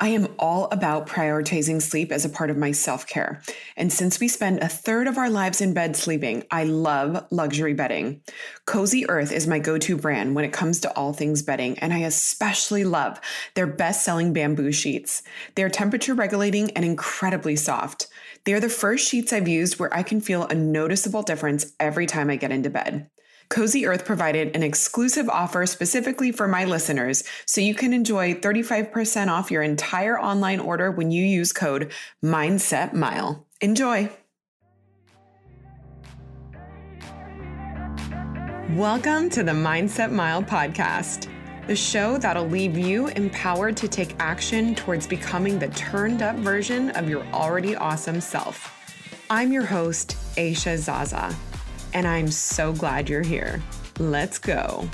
I am all about prioritizing sleep as a part of my self care. And since we spend a third of our lives in bed sleeping, I love luxury bedding. Cozy Earth is my go to brand when it comes to all things bedding, and I especially love their best selling bamboo sheets. They're temperature regulating and incredibly soft. They're the first sheets I've used where I can feel a noticeable difference every time I get into bed. Cozy Earth provided an exclusive offer specifically for my listeners, so you can enjoy 35% off your entire online order when you use code MindsetMile. Enjoy! Welcome to the Mindset Mile podcast, the show that'll leave you empowered to take action towards becoming the turned up version of your already awesome self. I'm your host, Aisha Zaza and I'm so glad you're here. Let's go.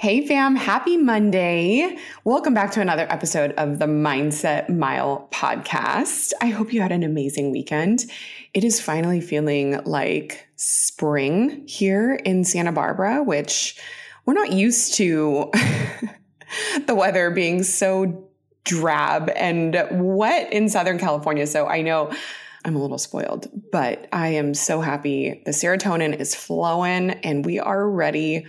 Hey fam, happy Monday. Welcome back to another episode of the Mindset Mile podcast. I hope you had an amazing weekend. It is finally feeling like spring here in Santa Barbara, which we're not used to the weather being so drab and wet in Southern California. So I know I'm a little spoiled, but I am so happy. The serotonin is flowing and we are ready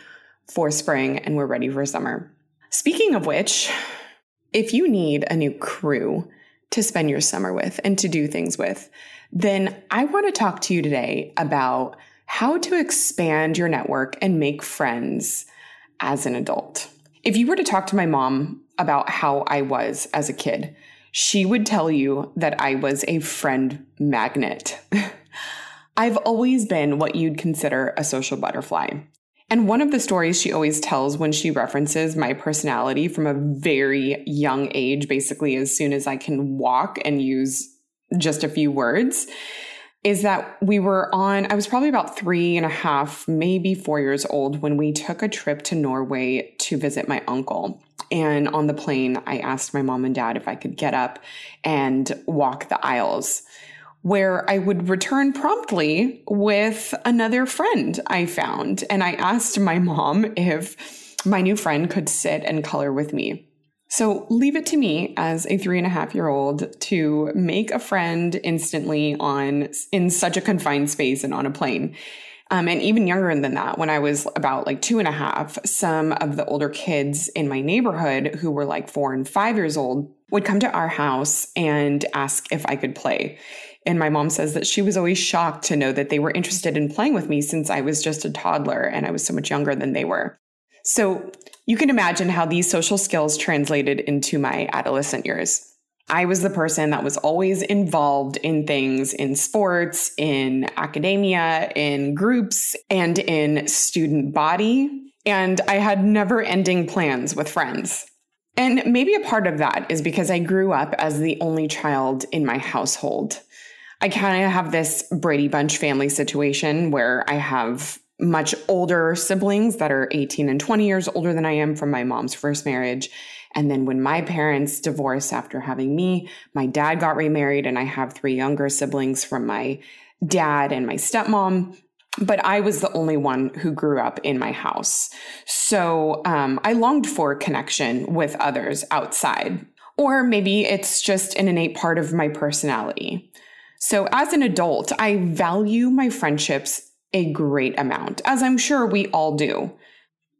for spring and we're ready for summer. Speaking of which, if you need a new crew to spend your summer with and to do things with, then I want to talk to you today about how to expand your network and make friends as an adult. If you were to talk to my mom about how I was as a kid, she would tell you that I was a friend magnet. I've always been what you'd consider a social butterfly. And one of the stories she always tells when she references my personality from a very young age, basically as soon as I can walk and use just a few words, is that we were on, I was probably about three and a half, maybe four years old when we took a trip to Norway to visit my uncle. And on the plane, I asked my mom and dad if I could get up and walk the aisles, where I would return promptly with another friend I found. And I asked my mom if my new friend could sit and color with me. So leave it to me as a three and a half year old to make a friend instantly on in such a confined space and on a plane. Um, and even younger than that, when I was about like two and a half, some of the older kids in my neighborhood who were like four and five years old would come to our house and ask if I could play. And my mom says that she was always shocked to know that they were interested in playing with me since I was just a toddler and I was so much younger than they were. So you can imagine how these social skills translated into my adolescent years. I was the person that was always involved in things in sports, in academia, in groups, and in student body. And I had never ending plans with friends. And maybe a part of that is because I grew up as the only child in my household. I kind of have this Brady Bunch family situation where I have much older siblings that are 18 and 20 years older than I am from my mom's first marriage. And then when my parents divorced after having me, my dad got remarried, and I have three younger siblings from my dad and my stepmom. But I was the only one who grew up in my house. So um, I longed for connection with others outside. Or maybe it's just an innate part of my personality. So as an adult, I value my friendships a great amount, as I'm sure we all do.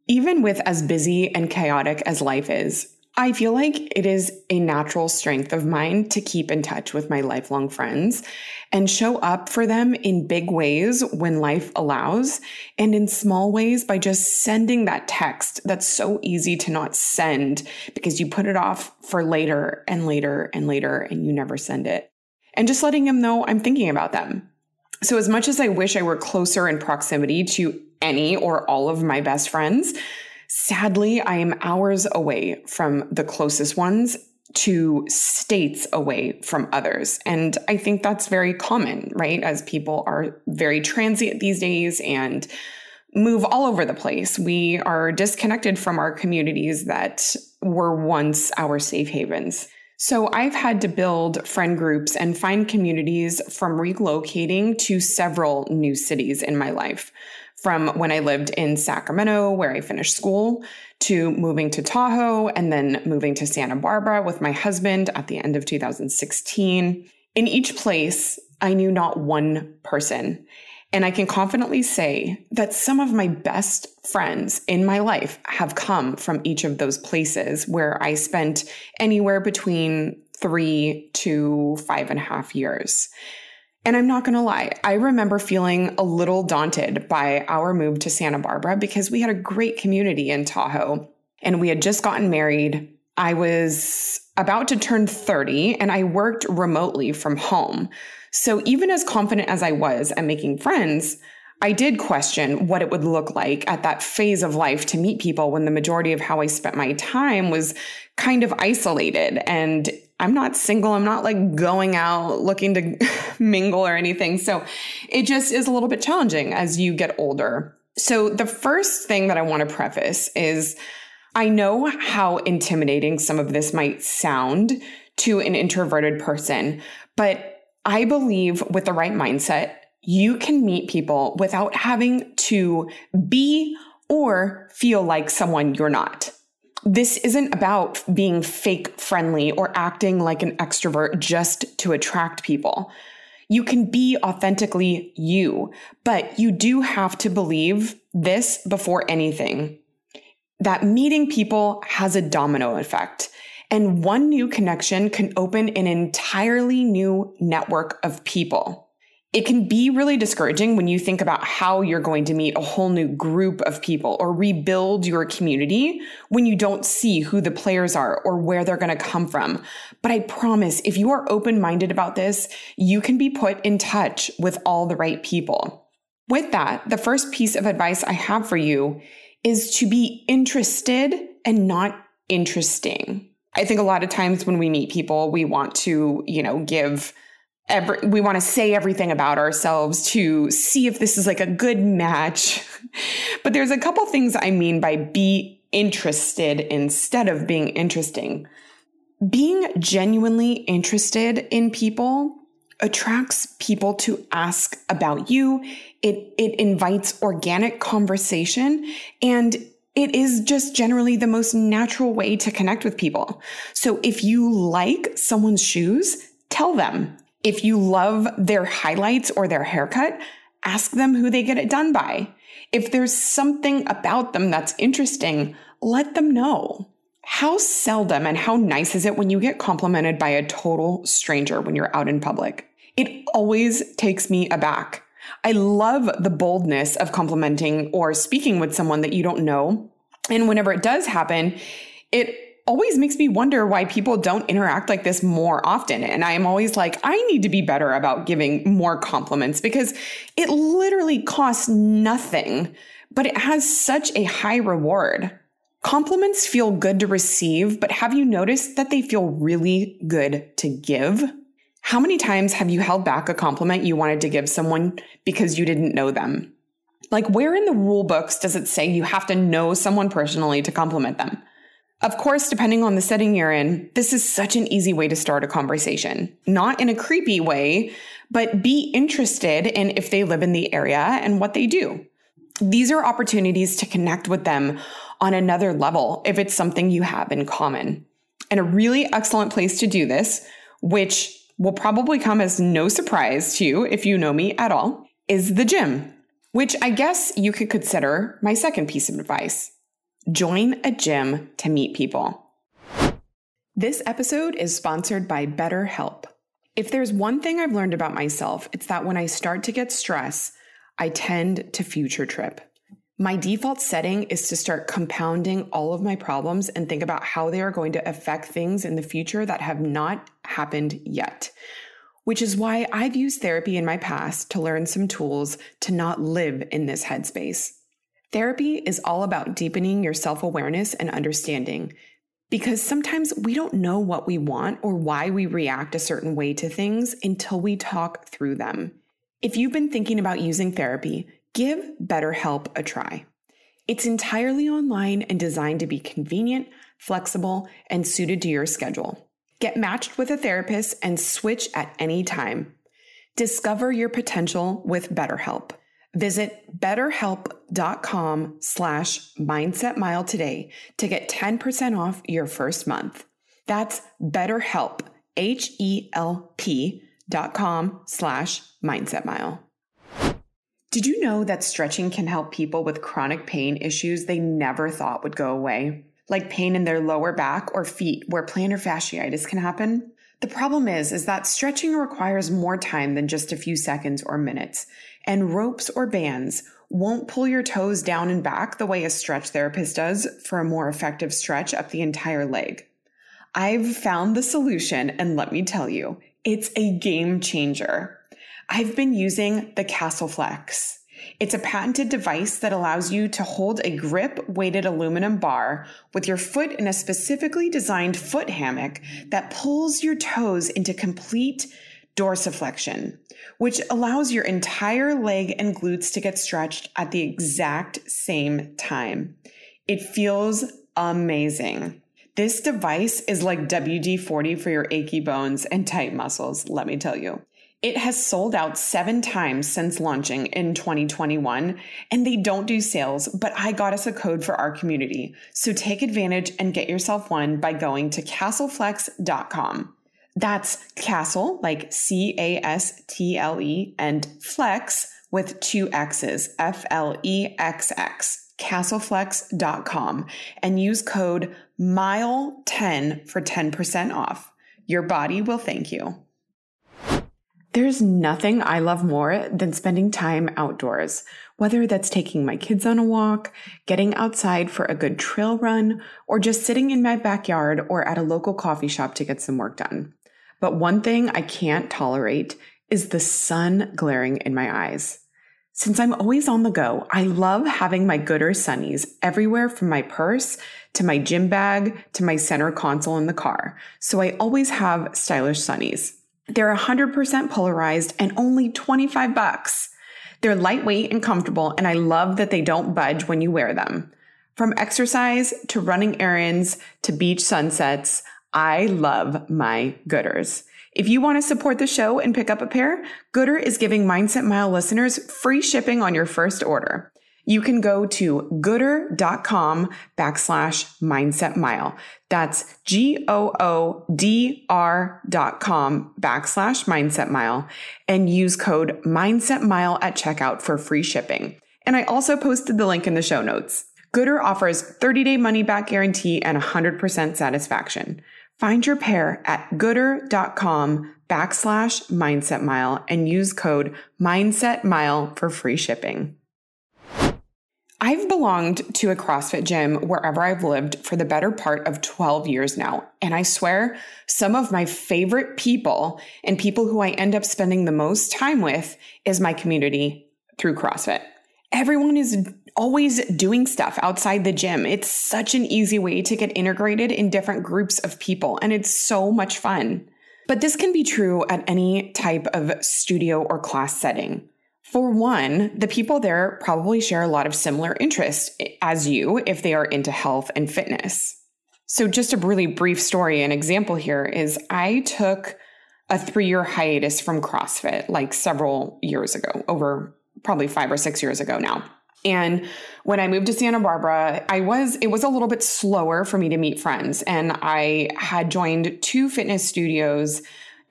Even with as busy and chaotic as life is, I feel like it is a natural strength of mine to keep in touch with my lifelong friends and show up for them in big ways when life allows and in small ways by just sending that text that's so easy to not send because you put it off for later and later and later and you never send it. And just letting them know I'm thinking about them. So, as much as I wish I were closer in proximity to any or all of my best friends, sadly, I am hours away from the closest ones to states away from others. And I think that's very common, right? As people are very transient these days and move all over the place. We are disconnected from our communities that were once our safe havens. So I've had to build friend groups and find communities from relocating to several new cities in my life. From when I lived in Sacramento, where I finished school, to moving to Tahoe and then moving to Santa Barbara with my husband at the end of 2016. In each place, I knew not one person. And I can confidently say that some of my best friends in my life have come from each of those places where I spent anywhere between three to five and a half years. And I'm not going to lie, I remember feeling a little daunted by our move to Santa Barbara because we had a great community in Tahoe and we had just gotten married. I was about to turn 30 and I worked remotely from home. So even as confident as I was at making friends, I did question what it would look like at that phase of life to meet people when the majority of how I spent my time was kind of isolated. And I'm not single. I'm not like going out looking to mingle or anything. So it just is a little bit challenging as you get older. So the first thing that I want to preface is I know how intimidating some of this might sound to an introverted person, but I believe with the right mindset, you can meet people without having to be or feel like someone you're not. This isn't about being fake friendly or acting like an extrovert just to attract people. You can be authentically you, but you do have to believe this before anything that meeting people has a domino effect. And one new connection can open an entirely new network of people. It can be really discouraging when you think about how you're going to meet a whole new group of people or rebuild your community when you don't see who the players are or where they're going to come from. But I promise if you are open minded about this, you can be put in touch with all the right people. With that, the first piece of advice I have for you is to be interested and not interesting. I think a lot of times when we meet people, we want to, you know, give every, we want to say everything about ourselves to see if this is like a good match. but there's a couple things I mean by be interested instead of being interesting. Being genuinely interested in people attracts people to ask about you. It, it invites organic conversation and it is just generally the most natural way to connect with people. So if you like someone's shoes, tell them. If you love their highlights or their haircut, ask them who they get it done by. If there's something about them that's interesting, let them know. How seldom and how nice is it when you get complimented by a total stranger when you're out in public? It always takes me aback. I love the boldness of complimenting or speaking with someone that you don't know. And whenever it does happen, it always makes me wonder why people don't interact like this more often. And I am always like, I need to be better about giving more compliments because it literally costs nothing, but it has such a high reward. Compliments feel good to receive, but have you noticed that they feel really good to give? How many times have you held back a compliment you wanted to give someone because you didn't know them? Like, where in the rule books does it say you have to know someone personally to compliment them? Of course, depending on the setting you're in, this is such an easy way to start a conversation. Not in a creepy way, but be interested in if they live in the area and what they do. These are opportunities to connect with them on another level if it's something you have in common. And a really excellent place to do this, which will probably come as no surprise to you if you know me at all, is the gym, which I guess you could consider my second piece of advice. Join a gym to meet people. This episode is sponsored by BetterHelp. If there's one thing I've learned about myself, it's that when I start to get stress, I tend to future trip. My default setting is to start compounding all of my problems and think about how they are going to affect things in the future that have not happened yet. Which is why I've used therapy in my past to learn some tools to not live in this headspace. Therapy is all about deepening your self awareness and understanding because sometimes we don't know what we want or why we react a certain way to things until we talk through them. If you've been thinking about using therapy, give BetterHelp a try. It's entirely online and designed to be convenient, flexible, and suited to your schedule. Get matched with a therapist and switch at any time. Discover your potential with BetterHelp. Visit betterhelp.com slash mindsetmile today to get 10% off your first month. That's betterhelp, H-E-L-P dot com slash mindsetmile. Did you know that stretching can help people with chronic pain issues they never thought would go away? Like pain in their lower back or feet where plantar fasciitis can happen? The problem is, is that stretching requires more time than just a few seconds or minutes and ropes or bands won't pull your toes down and back the way a stretch therapist does for a more effective stretch up the entire leg. I've found the solution, and let me tell you, it's a game changer. I've been using the CastleFlexx. It's a patented device that allows you to hold a grip weighted aluminum bar with your foot in a specifically designed foot hammock that pulls your toes into complete dorsiflexion, which allows your entire leg and glutes to get stretched at the exact same time. It feels amazing. This device is like WD 40 for your achy bones and tight muscles, let me tell you. It has sold out seven times since launching in 2021, and they don't do sales, but I got us a code for our community. So take advantage and get yourself one by going to castleflexx.com. That's Castle, like C A S T L E, and Flex with two X's, F L E X X, castleflexx.com, and use code MILE10 for 10% off. Your body will thank you. There's nothing I love more than spending time outdoors, whether that's taking my kids on a walk, getting outside for a good trail run, or just sitting in my backyard or at a local coffee shop to get some work done. But one thing I can't tolerate is the sun glaring in my eyes. Since I'm always on the go, I love having my Goodr sunnies everywhere from my purse to my gym bag to my center console in the car. So I always have stylish sunnies. They're 100% polarized and only 25 bucks. They're lightweight and comfortable, and I love that they don't budge when you wear them. From exercise to running errands to beach sunsets, I love my Goodrs. If you want to support the show and pick up a pair, Goodr is giving Mindset Mile listeners free shipping on your first order. You can go to goodr.com backslash mindset mile. That's G O O D R dot com backslash mindset mile and use code mindset mile at checkout for free shipping. And I also posted the link in the show notes. Goodr offers 30 day money back guarantee and 100% satisfaction. Find your pair at goodr.com backslash mindset mile and use code mindset mile for free shipping. I've belonged to a CrossFit gym wherever I've lived for the better part of 12 years now. And I swear, some of my favorite people and people who I end up spending the most time with is my community through CrossFit. Everyone is always doing stuff outside the gym. It's such an easy way to get integrated in different groups of people, and it's so much fun. But this can be true at any type of studio or class setting. For one, the people there probably share a lot of similar interests as you if they are into health and fitness. So, just a really brief story, an example here is I took a three year hiatus from CrossFit like several years ago, over probably five or six years ago now. And when I moved to Santa Barbara, I was, it was a little bit slower for me to meet friends. And I had joined two fitness studios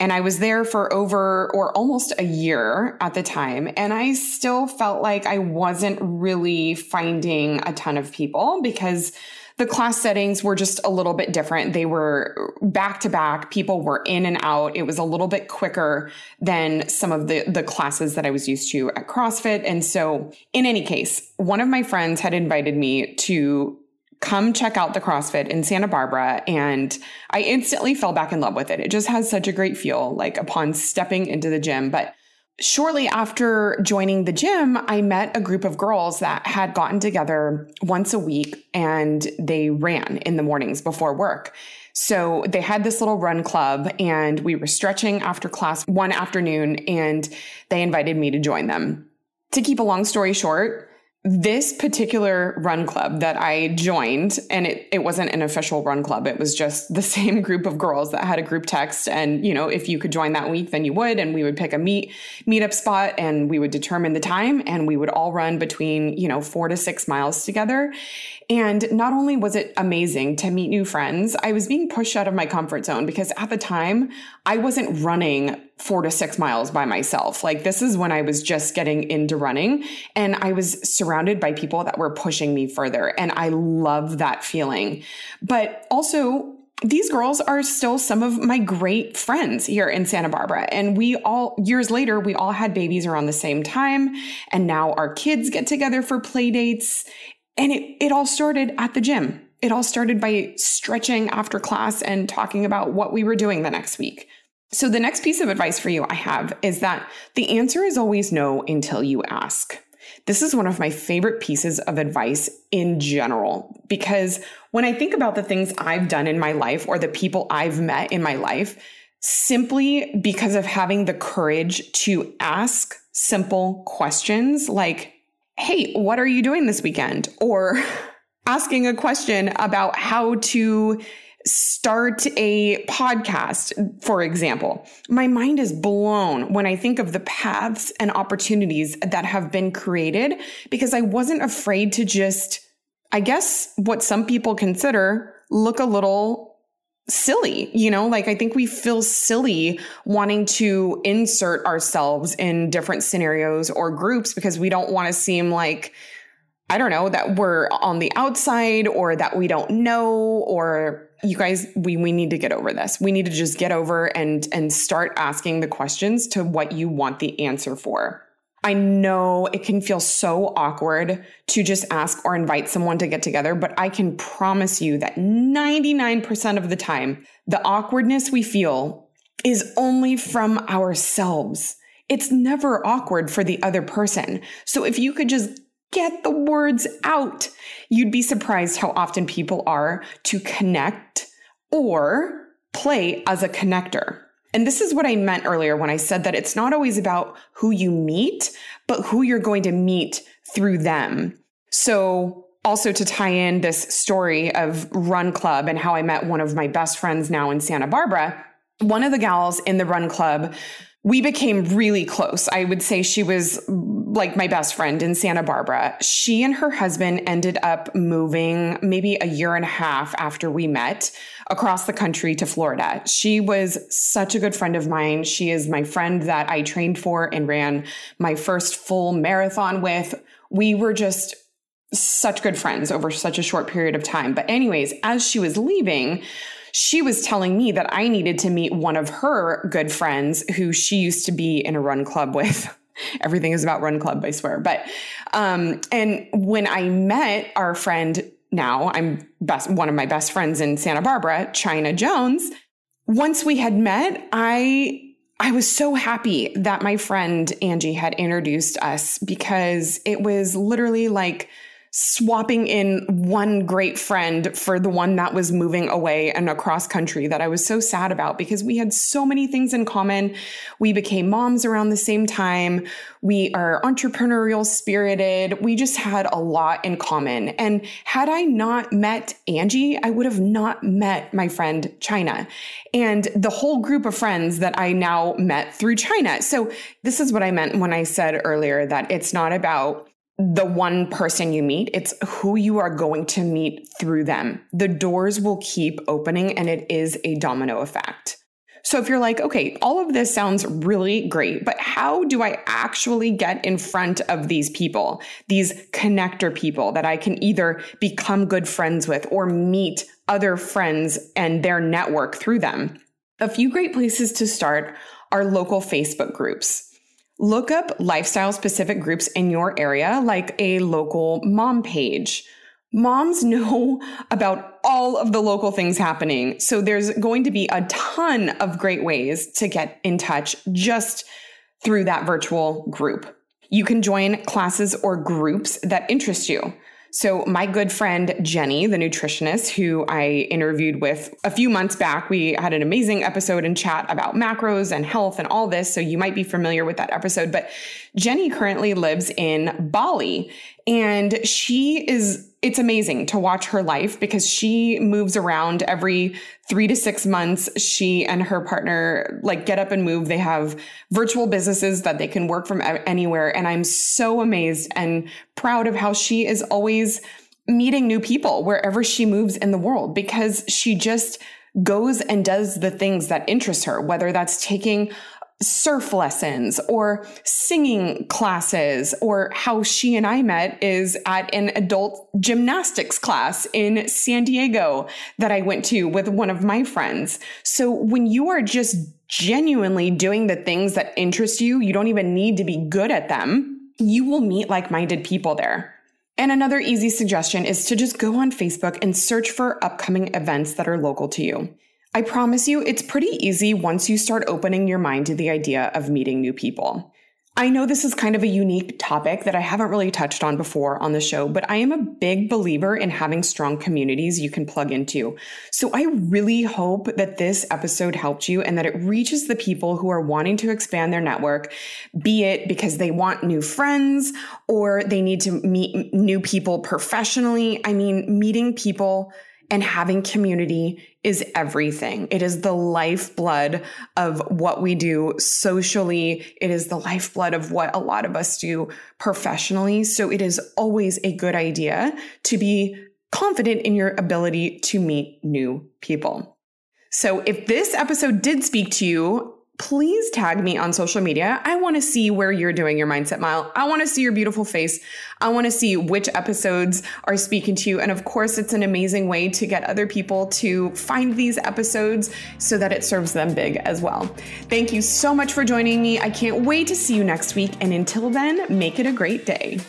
and I was there for over or almost a year at the time. And I still felt like I wasn't really finding a ton of people because the class settings were just a little bit different. They were back to back. People were in and out. It was a little bit quicker than some of the, the classes that I was used to at CrossFit. And so, in any case, one of my friends had invited me to come check out the CrossFit in Santa Barbara. And I instantly fell back in love with it. It just has such a great feel, like upon stepping into the gym. But shortly after joining the gym, I met a group of girls that had gotten together once a week and they ran in the mornings before work. So they had this little run club and we were stretching after class one afternoon and they invited me to join them. To keep a long story short, this particular run club that I joined, and it, it wasn't an official run club, it was just the same group of girls that had a group text. And, you know, if you could join that week, then you would. And we would pick a meet meetup spot and we would determine the time and we would all run between, you know, four to six miles together. And not only was it amazing to meet new friends, I was being pushed out of my comfort zone because at the time I wasn't running four to six miles by myself. Like this is when I was just getting into running and I was surrounded by people that were pushing me further. And I love that feeling. But also, these girls are still some of my great friends here in Santa Barbara. And we all, years later, we all had babies around the same time. And now our kids get together for play dates. And it, it all started at the gym. It all started by stretching after class and talking about what we were doing the next week. So, the next piece of advice for you I have is that the answer is always no until you ask. This is one of my favorite pieces of advice in general because when I think about the things I've done in my life or the people I've met in my life, simply because of having the courage to ask simple questions like, Hey, what are you doing this weekend? Or asking a question about how to start a podcast, for example. My mind is blown when I think of the paths and opportunities that have been created because I wasn't afraid to just, I guess, what some people consider look a little silly. You know, like I think we feel silly wanting to insert ourselves in different scenarios or groups because we don't want to seem like, I don't know, that we're on the outside or that we don't know or you guys we we need to get over this. We need to just get over and and start asking the questions to what you want the answer for. I know it can feel so awkward to just ask or invite someone to get together, but I can promise you that 99% of the time, the awkwardness we feel is only from ourselves. It's never awkward for the other person. So if you could just get the words out, you'd be surprised how often people are to connect or play as a connector. And this is what I meant earlier when I said that it's not always about who you meet, but who you're going to meet through them. So, also to tie in this story of Run Club and how I met one of my best friends now in Santa Barbara, one of the gals in the Run Club we became really close. I would say she was like my best friend in Santa Barbara. She and her husband ended up moving maybe a year and a half after we met across the country to Florida. She was such a good friend of mine. She is my friend that I trained for and ran my first full marathon with. We were just such good friends over such a short period of time. But, anyways, as she was leaving, she was telling me that I needed to meet one of her good friends who she used to be in a run club with. Everything is about run club, I swear. But, um, and when I met our friend now, I'm best, one of my best friends in Santa Barbara, China Jones. Once we had met, I I was so happy that my friend Angie had introduced us because it was literally like swapping in one great friend for the one that was moving away and across country that I was so sad about because we had so many things in common. We became moms around the same time. We are entrepreneurial spirited. We just had a lot in common. And had I not met Angie, I would have not met my friend China and the whole group of friends that I now met through China. So this is what I meant when I said earlier that it's not about the one person you meet, it's who you are going to meet through them. The doors will keep opening and it is a domino effect. So if you're like, okay, all of this sounds really great, but how do I actually get in front of these people, these connector people that I can either become good friends with or meet other friends and their network through them? A few great places to start are local Facebook groups. Look up lifestyle specific groups in your area, like a local mom page. Moms know about all of the local things happening. So there's going to be a ton of great ways to get in touch just through that virtual group. You can join classes or groups that interest you. So, my good friend Jenny, the nutritionist who I interviewed with a few months back, we had an amazing episode and chat about macros and health and all this. So, you might be familiar with that episode. But Jenny currently lives in Bali and she is it's amazing to watch her life because she moves around every three to six months. She and her partner like get up and move. They have virtual businesses that they can work from anywhere. And I'm so amazed and proud of how she is always meeting new people wherever she moves in the world because she just goes and does the things that interest her, whether that's taking surf lessons or singing classes or how she and I met is at an adult gymnastics class in San Diego that I went to with one of my friends. So when you are just genuinely doing the things that interest you, you don't even need to be good at them. You will meet like-minded people there. And another easy suggestion is to just go on Facebook and search for upcoming events that are local to you. I promise you, it's pretty easy once you start opening your mind to the idea of meeting new people. I know this is kind of a unique topic that I haven't really touched on before on the show, but I am a big believer in having strong communities you can plug into. So I really hope that this episode helped you and that it reaches the people who are wanting to expand their network, be it because they want new friends or they need to meet new people professionally. I mean, meeting people and having community is everything. It is the lifeblood of what we do socially. It is the lifeblood of what a lot of us do professionally. So it is always a good idea to be confident in your ability to meet new people. So if this episode did speak to you, please tag me on social media. I want to see where you're doing your mindset mile. I want to see your beautiful face. I want to see which episodes are speaking to you. And of course, it's an amazing way to get other people to find these episodes so that it serves them big as well. Thank you so much for joining me. I can't wait to see you next week. And until then, make it a great day.